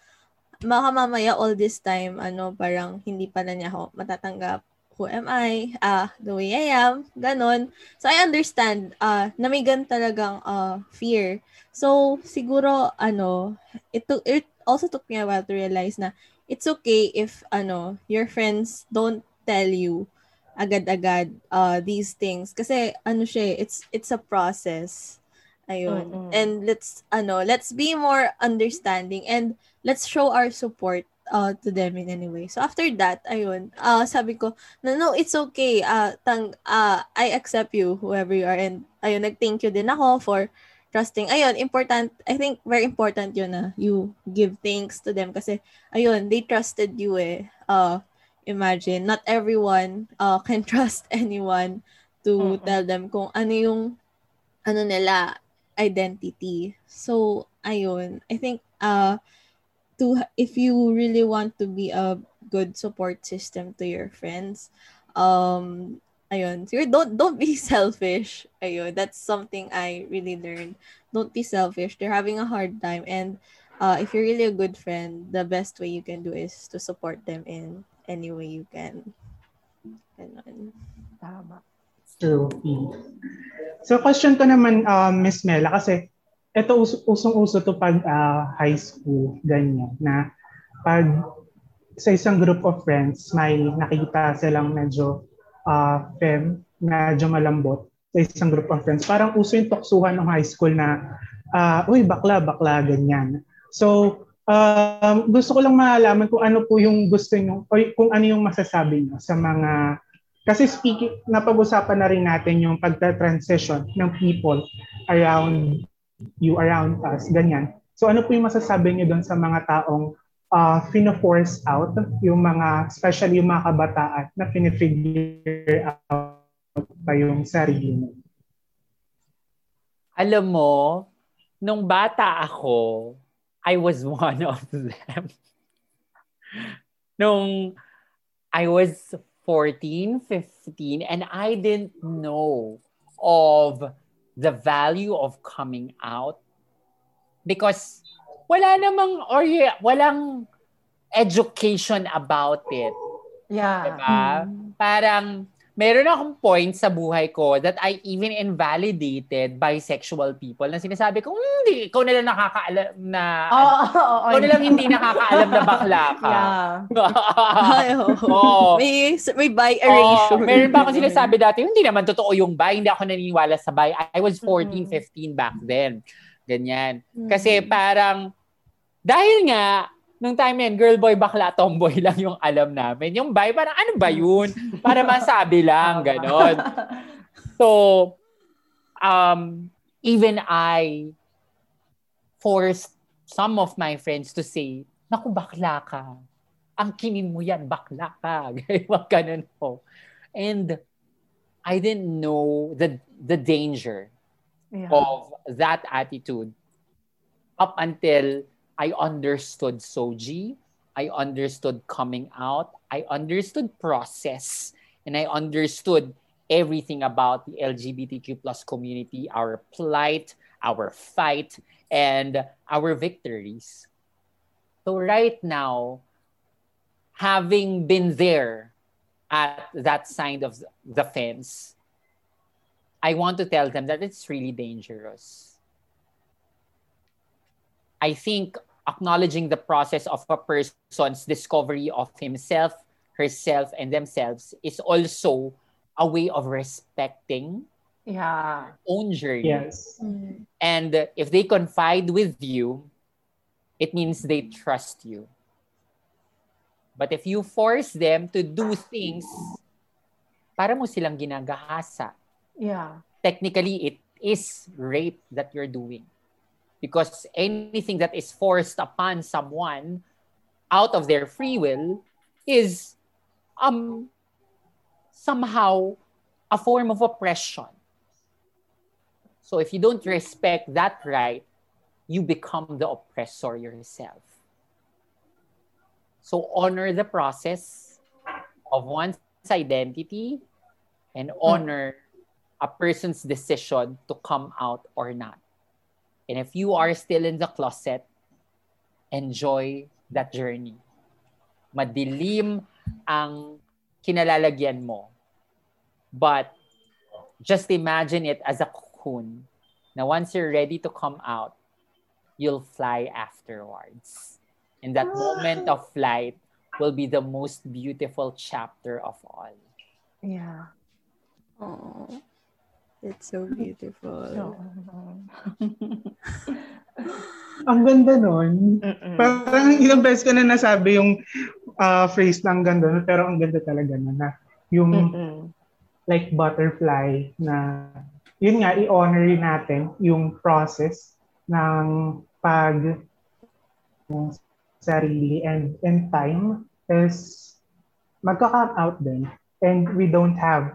baka mamaya all this time, ano, parang hindi pala niya ako matatanggap. Who am I? Ah, the way I am. Ganon. So, I understand uh, na may gan talagang uh, fear. So, siguro, ano, it, took, it also took me a while to realize na it's okay if, ano, your friends don't tell you agad-agad uh, these things. Kasi, ano siya, eh, it's, it's a process. Ayun. Mm-hmm. And let's, ano, let's be more understanding and let's show our support uh, to them in any way. So after that, ayun, uh, sabi ko, no, no, it's okay. Uh, tang, uh, I accept you, whoever you are. And ayun, nag-thank you din ako for trusting. Ayun, important, I think very important yun na you give thanks to them kasi, ayun, they trusted you eh. Uh, imagine, not everyone uh, *laughs* can trust anyone to mm-hmm. tell them kung ano yung, ano nila, identity. So, ayun, I think, uh, to if you really want to be a good support system to your friends um ayun so don't don't be *laughs* selfish. Ayun that's something i really learned. Don't be selfish. They're having a hard time. And uh, if you're really a good friend the best way you can do is to support them in any way you can. Ganun. tama. True. So question ko naman um, Miss Mela kasi ito us- usong-uso to pag uh, high school, ganyan, na pag sa isang group of friends, may nakita silang medyo uh, fem, medyo malambot sa isang group of friends. Parang uso yung tuksuhan ng high school na, uh, uy, bakla, bakla, ganyan. So, um, gusto ko lang malaman kung ano po yung gusto nyo, o kung ano yung masasabi nyo sa mga, kasi speaking, napag-usapan na rin natin yung pagta-transition ng people around you around us, ganyan. So ano po yung masasabi niyo doon sa mga taong uh, fino-force out, yung mga, especially yung mga kabataan na finifigure out pa yung sarili mo? Alam mo, nung bata ako, I was *laughs* one of them. nung I was 14, 15, and I didn't know of the value of coming out because wala namang or walang education about it. Yeah. Diba? Mm. Parang meron akong point sa buhay ko that I even invalidated bisexual people na sinasabi ko, hmm, hindi, ikaw na lang nakakaalam na, oh, ano, oh, oh, ikaw na lang hindi nakakaalam na bakla ka. Yeah. *laughs* oh. May, may bi erasure. Oh, meron pa ako sinasabi dati, hindi naman totoo yung bi, hindi ako naniniwala sa bi. I was 14, mm-hmm. 15 back then. Ganyan. Mm-hmm. Kasi parang, dahil nga, nung time yan, girl, boy, bakla, tomboy lang yung alam namin. Yung bi, parang ano ba yun? Para masabi lang, *laughs* ganon. So, um, even I forced some of my friends to say, naku, bakla ka. Ang kinin mo yan, bakla ka. *laughs* Wag ganun po. And I didn't know the the danger yeah. of that attitude up until I understood Soji. I understood coming out. I understood process. And I understood everything about the LGBTQ plus community, our plight, our fight, and our victories. So right now, having been there at that side of the fence, I want to tell them that it's really dangerous. I think acknowledging the process of a person's discovery of himself, herself, and themselves is also a way of respecting yeah. own journey. Yes. Mm. And if they confide with you, it means they trust you. But if you force them to do things, para mo silang ginagahasa. Yeah. Technically, it is rape that you're doing. Because anything that is forced upon someone out of their free will is um somehow a form of oppression. So if you don't respect that right, you become the oppressor yourself. So honor the process of one's identity and honor a person's decision to come out or not. And if you are still in the closet, enjoy that journey. Madilim ang kinalalagyan mo. But just imagine it as a cocoon. Now, once you're ready to come out, you'll fly afterwards. And that moment of flight will be the most beautiful chapter of all. Yeah. Oh, it's so beautiful. So, *laughs* Ang ganda nun. mm-mm. Parang ilang beses ko na nasabi yung uh, phrase na ang ganda nun, pero ang ganda talaga na, na yung Mm-mm. like butterfly na yun nga, i-honor natin yung process ng pag ng sarili and in time is magka-come out din and we don't have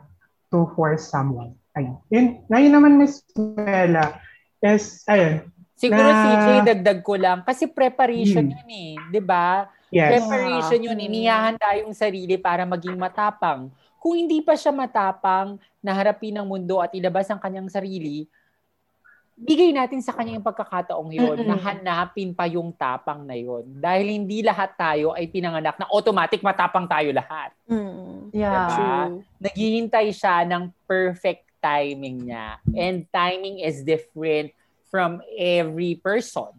to force someone. Ayun. Yun, ngayon naman Miss Mela is, ayun, Siguro Na- CJ, dagdag ko lang. Kasi preparation Hmm. yun eh. Di ba? yes. Preparation yun. Mm. Inihahanda yung sarili para maging matapang. Kung hindi pa siya matapang na harapin ang mundo at ilabas ang kanyang sarili, bigay natin sa kanya yung pagkakataong yun Mm-mm. na hanapin pa yung tapang na yun. Dahil hindi lahat tayo ay pinanganak na automatic matapang tayo lahat. Mm. Yeah. Diba? Naghihintay siya ng perfect timing niya. And timing is different from every person.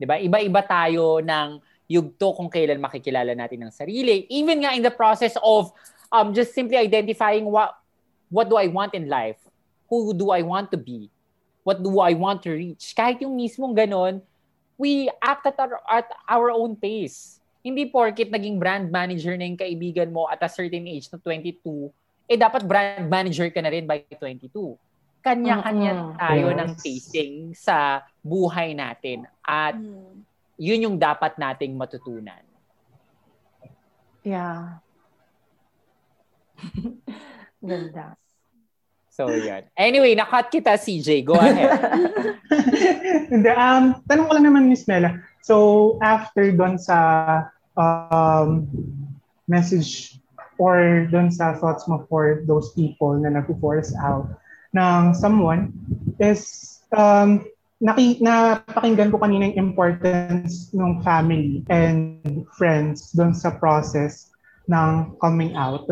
'Di ba? Iba-iba tayo ng yugto kung kailan makikilala natin ang sarili. Even nga in the process of um, just simply identifying what what do I want in life? Who do I want to be? What do I want to reach? Kahit yung mismong ganon, we act at our, at our own pace. Hindi porkit naging brand manager na yung kaibigan mo at a certain age na 22, eh dapat brand manager ka na rin by 22. Kanya-kanya tayo Yes. ng pacing sa buhay natin at Mm. yun yung dapat nating matutunan. Yeah. *laughs* Ganda. So, yun. Anyway, nakat kita, CJ. Go ahead. *laughs* Hindi, um, tanong ko lang naman, Miss Mela. So, after doon sa um, message or doon sa thoughts mo for those people na nag-force out ng someone is um, naki, napakinggan ko kanina yung importance ng family and friends doon sa process ng coming out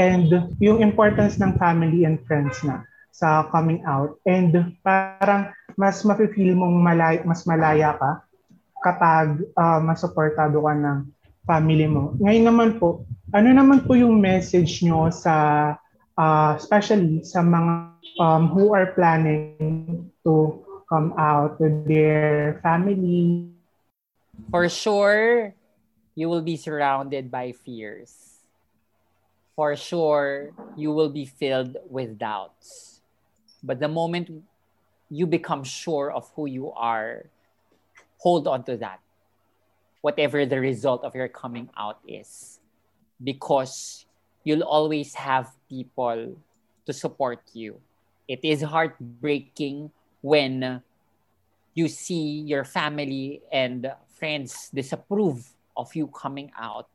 and yung importance ng family and friends na sa coming out and parang mas mafe-feel mong malay, mas malaya ka kapag uh, masuportado ka ng family mo. Ngayon naman po, ano naman po yung message nyo sa uh, especially sa mga um, who are planning to come out with their family For sure, you will be surrounded by fears. For sure, you will be filled with doubts. But the moment you become sure of who you are, hold on to that. Whatever the result of your coming out is. Because you'll always have people to support you. It is heartbreaking when you see your family and friends disapprove of you coming out,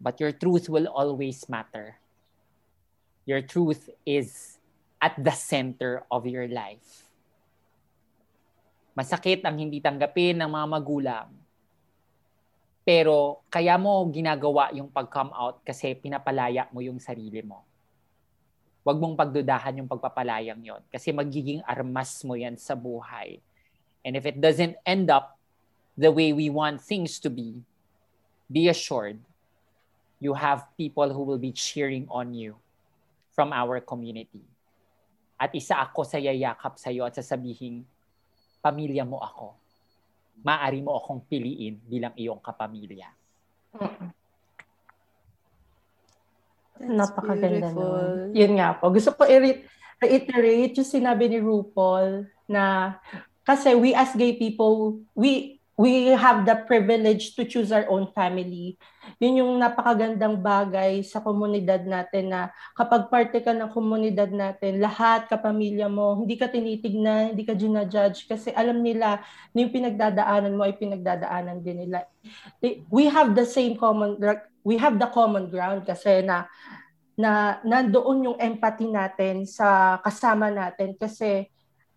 but your truth will always matter. Your truth is at the center of your life. Masakit ang hindi tanggapin ng mga magulang. Pero kaya mo ginagawa yung pag-come out kasi pinapalaya mo yung sarili mo. Huwag mong pagdudahan yung pagpapalayang yon kasi magiging armas mo yan sa buhay. And if it doesn't end up the way we want things to be, be assured you have people who will be cheering on you from our community. At isa ako sa yayakap sa iyo at sasabihin, pamilya mo ako. Maari mo akong piliin bilang iyong kapamilya. That's Napakaganda naman. Yun nga po. Gusto ko i-reiterate yung sinabi ni RuPaul na kasi we as gay people, we we have the privilege to choose our own family. Yun yung napakagandang bagay sa komunidad natin na kapag parte ka ng komunidad natin, lahat, kapamilya mo, hindi ka tinitignan, hindi ka ginajudge kasi alam nila na yung pinagdadaanan mo ay pinagdadaanan din nila. We have the same common, we have the common ground kasi na na nandoon yung empathy natin sa kasama natin kasi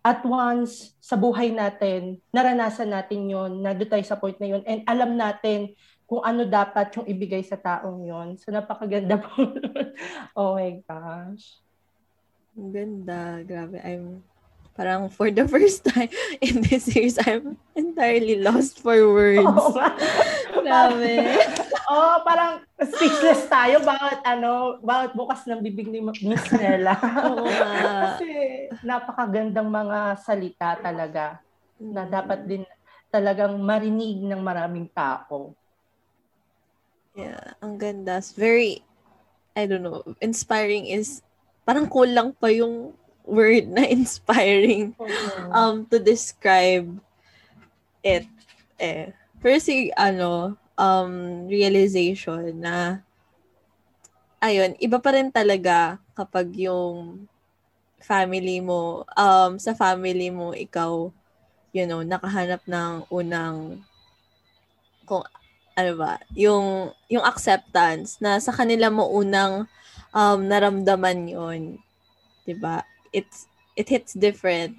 at once sa buhay natin, naranasan natin yon na tayo sa point na yon and alam natin kung ano dapat yung ibigay sa taong yon. So napakaganda po. *laughs* oh my gosh. Ganda. Grabe. I'm parang for the *laughs* first time in this series, I'm entirely lost for words. *laughs* Oh, Grabe. *laughs* oh, parang speechless tayo bawat ano, bawat bukas ng bibig ni Miss Nella. Oo Kasi napakagandang mga salita talaga na dapat din talagang marinig ng maraming tao. Yeah, ang ganda. Very, I don't know, inspiring is, parang kulang pa yung word na *laughs* inspiring um to describe it. Eh. First, ano, um, realization na ayun, iba pa rin talaga kapag yung family mo, um, sa family mo, ikaw, you know, nakahanap ng unang, kung, ano ba, yung, yung acceptance na sa kanila mo unang um, naramdaman yon ba diba? It's, it hits different,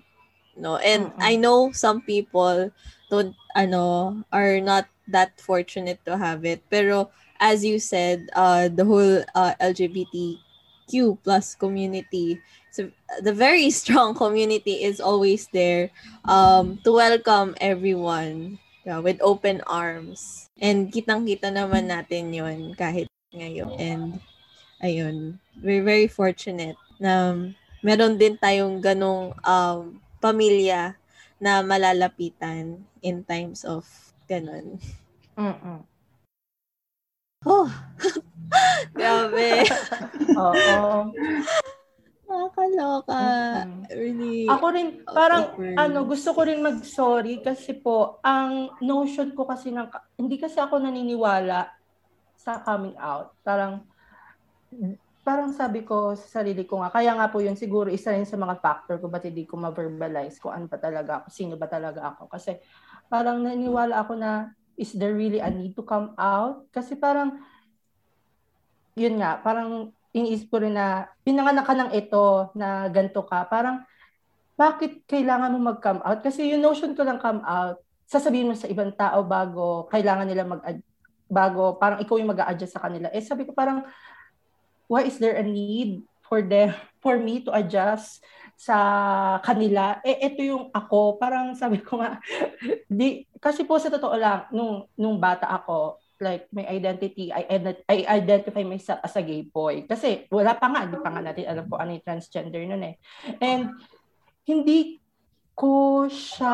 no? And uh-uh. I know some people don't, ano, are not that fortunate to have it. Pero as you said, uh, the whole uh, LGBTQ plus community, so the very *laughs* strong community is always there um, to welcome everyone yeah, with open arms. And kitang-kita naman natin yon kahit ngayon. And ayun, we're very fortunate na meron din tayong ganong um, pamilya na malalapitan in times of Ganon. Mm Oh. *laughs* Grabe. Oo. Nakakaloka. Mm-hmm. Really. Ako rin, parang, awkward. ano, gusto ko rin mag-sorry kasi po, ang notion ko kasi ng, hindi kasi ako naniniwala sa coming out. Parang, parang sabi ko sa sarili ko nga, kaya nga po yun siguro isa rin sa mga factor ko ba't hindi ko ma-verbalize kung ano ba talaga ako, sino ba talaga ako. Kasi parang naniwala ako na is there really a need to come out? Kasi parang, yun nga, parang iniisip ko rin na pinanganak ka ng ito na ganto ka. Parang, bakit kailangan mo mag-come out? Kasi yung notion ko lang come out, sasabihin mo sa ibang tao bago kailangan nila mag bago parang ikaw yung mag-a-adjust sa kanila. Eh sabi ko parang why is there a need for them for me to adjust sa kanila, eh ito yung ako, parang sabi ko nga, *laughs* di, kasi po sa totoo lang, nung, nung bata ako, like my identity, I, I identify myself as a gay boy. Kasi wala pa nga, di pa nga natin alam ko ano yung transgender nun eh. And hindi ko siya,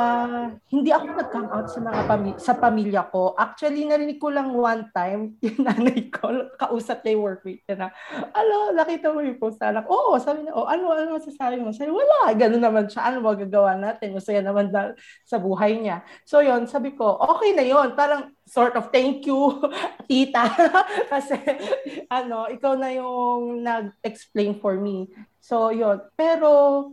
hindi ako nag-come out sa mga pami- sa pamilya ko. Actually, narinig ko lang one time, *laughs* yung nanay ko, kausap niya yung workmate na, alo, nakita mo yung post anak. Oo, sabi niya, oh, ano, ano masasabi mo? Sabi, wala, ganun naman siya. Ano magagawa natin? Masaya naman na, sa buhay niya. So, yon sabi ko, okay na yon Parang, sort of, thank you, *laughs* tita. *laughs* Kasi, ano, ikaw na yung nag-explain for me. So, yon Pero,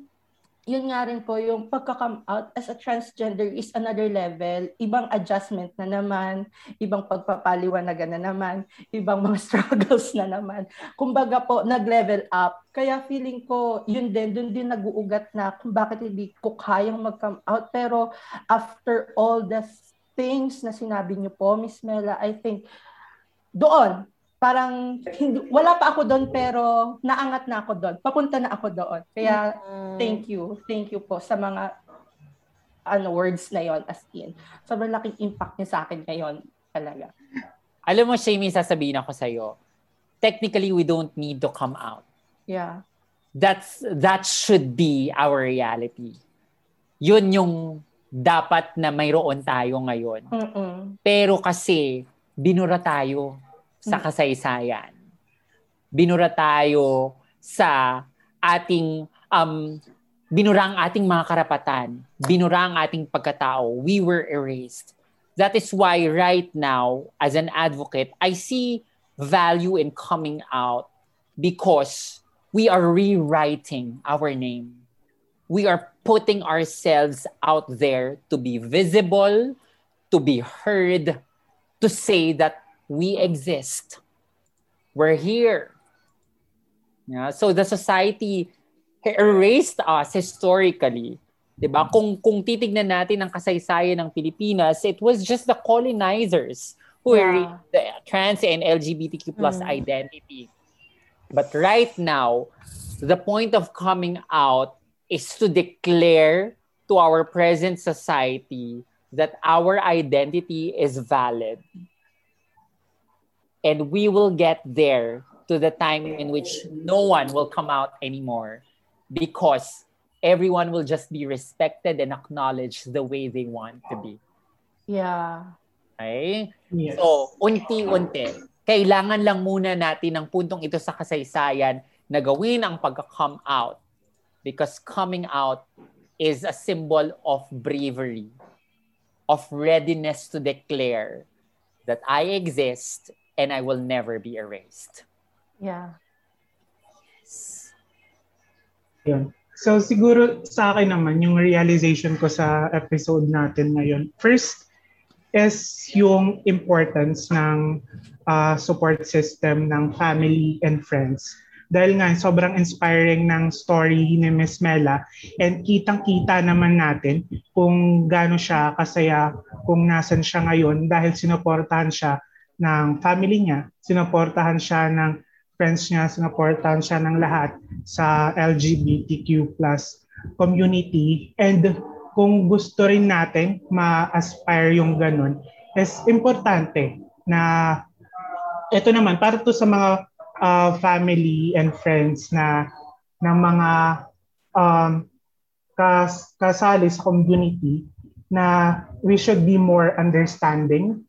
yun nga rin po, yung pagka-come out as a transgender is another level. Ibang adjustment na naman, ibang pagpapaliwanagan na naman, ibang mga *laughs* struggles na naman. Kumbaga po, nag-level up. Kaya feeling ko, yun din, dun din nag-uugat na kung bakit hindi ko kayang mag-come out. Pero after all the things na sinabi niyo po, Miss Mela, I think, doon, parang hindi, wala pa ako doon pero naangat na ako doon. Papunta na ako doon. Kaya mm. thank you. Thank you po sa mga ano words na yon as in. Sobrang laking impact niya sa akin ngayon talaga. Alam mo, Shamie, sasabihin ako sa iyo. Technically, we don't need to come out. Yeah. That's that should be our reality. Yun yung dapat na mayroon tayo ngayon. Mm-mm. Pero kasi binura tayo sa kasaysayan. Binura tayo sa ating um, binura ang ating mga karapatan, binura ang ating pagkatao. We were erased. That is why right now, as an advocate, I see value in coming out because we are rewriting our name. We are putting ourselves out there to be visible, to be heard, to say that we exist. We're here. Yeah, so the society erased us historically. 'Di ba? Kung kung titignan natin ang kasaysayan ng Pilipinas, it was just the colonizers who yeah. the trans and LGBTQ plus mm. identity. But right now, the point of coming out is to declare to our present society that our identity is valid and we will get there to the time in which no one will come out anymore because everyone will just be respected and acknowledged the way they want to be. Yeah. Okay? Yes. So, unti-unti, kailangan lang muna natin ng puntong ito sa kasaysayan na gawin ang pagka-come out because coming out is a symbol of bravery, of readiness to declare that I exist and I will never be erased. Yeah. Yes. Yun. So siguro sa akin naman, yung realization ko sa episode natin ngayon, first is yung importance ng uh, support system ng family and friends. Dahil nga, sobrang inspiring ng story ni Miss Mela and kitang-kita naman natin kung gaano siya kasaya kung nasan siya ngayon dahil sinuportahan siya ng family niya, sinuportahan siya ng friends niya, sinuportahan siya ng lahat sa LGBTQ plus community. And kung gusto rin natin ma-aspire yung ganun, is importante na ito naman, para to sa mga uh, family and friends na ng mga um, kas, kasali sa community na we should be more understanding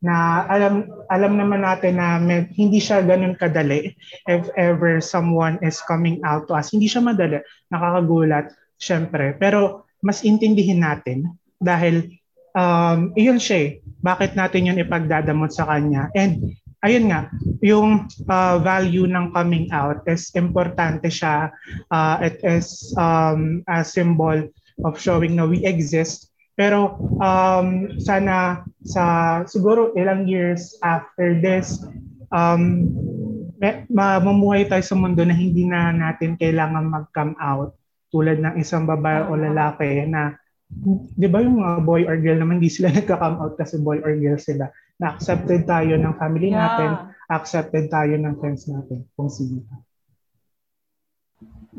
na alam alam naman natin na may, hindi siya ganun kadali if ever someone is coming out to us. Hindi siya madali, nakakagulat, syempre. Pero mas intindihin natin dahil um, iyon siya eh. Bakit natin yun ipagdadamot sa kanya? And ayun nga, yung uh, value ng coming out is importante siya. Uh, it is um, a symbol of showing na we exist pero um, sana sa siguro ilang years after this, um, mamumuhay tayo sa mundo na hindi na natin kailangan mag-come out tulad ng isang babae o lalaki na di ba yung mga boy or girl naman hindi sila *laughs* nagka-come out kasi boy or girl sila na accepted tayo ng family yeah. natin accepted tayo ng friends natin kung sino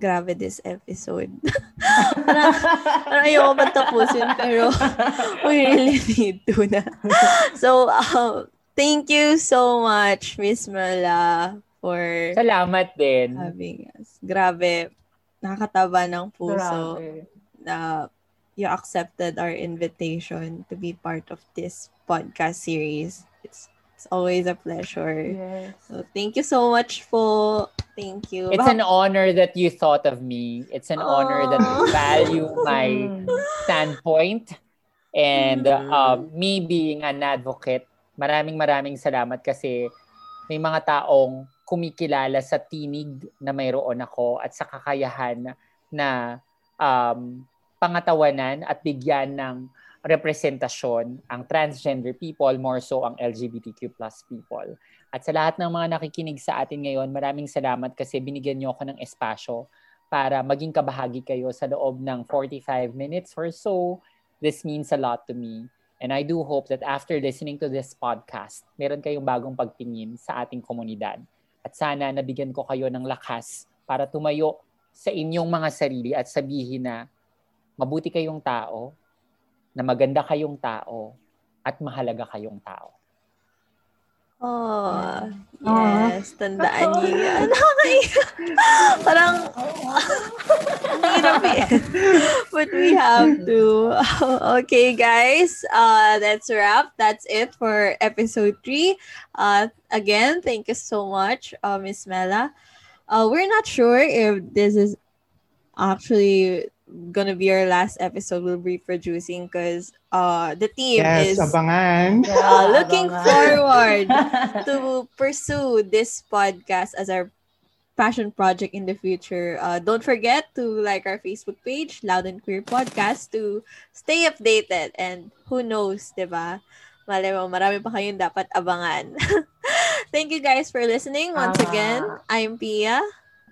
grabe this episode. *laughs* parang, parang ayoko ba tapusin, pero *laughs* we really need to na. *laughs* So, um, thank you so much, Miss Mala, for Salamat din. having us. Grabe, nakakataba ng puso grabe. na you accepted our invitation to be part of this podcast series. It's it's always a pleasure. Yes. So thank you so much for Thank you. It's an honor that you thought of me. It's an Aww. honor that you value my standpoint and uh, me being an advocate. Maraming maraming salamat kasi may mga taong kumikilala sa tinig na mayroon ako at sa kakayahan na um, pangatawanan at bigyan ng representasyon ang transgender people, more so ang LGBTQ plus people. At sa lahat ng mga nakikinig sa atin ngayon, maraming salamat kasi binigyan niyo ako ng espasyo para maging kabahagi kayo sa loob ng 45 minutes or so. This means a lot to me. And I do hope that after listening to this podcast, meron kayong bagong pagtingin sa ating komunidad. At sana nabigyan ko kayo ng lakas para tumayo sa inyong mga sarili at sabihin na mabuti kayong tao, na maganda kayong tao, at mahalaga kayong tao. Oh, yes. Tandaan niyo yan. *laughs* *laughs* Parang, *laughs* hirap eh. But we have to. Okay, guys. Uh, that's a wrap. That's it for episode 3. Uh, again, thank you so much, uh, Miss Mela. Uh, we're not sure if this is actually gonna be our last episode we'll be producing because uh the team yes, is abangan. Uh, looking forward *laughs* to pursue this podcast as our passion project in the future. Uh, don't forget to like our Facebook page, Loud and Queer Podcast, to stay updated. And who knows, di ba? Malay mo, marami pa kayong dapat abangan. *laughs* Thank you guys for listening once uh, again. I'm Pia.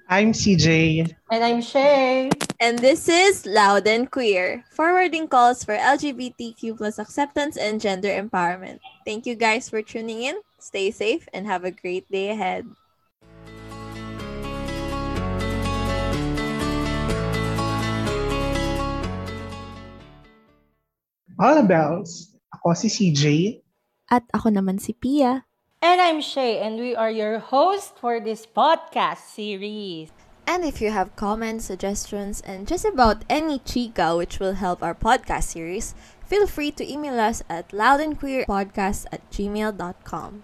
I'm CJ. And I'm Shay. And this is Loud and Queer, forwarding calls for LGBTQ plus acceptance and gender empowerment. Thank you guys for tuning in. Stay safe and have a great day ahead. All bells. Ako si CJ. At ako naman si Pia. And I'm Shay, and we are your host for this podcast series. And if you have comments, suggestions, and just about any chica which will help our podcast series, feel free to email us at loudandqueerpodcast at gmail.com.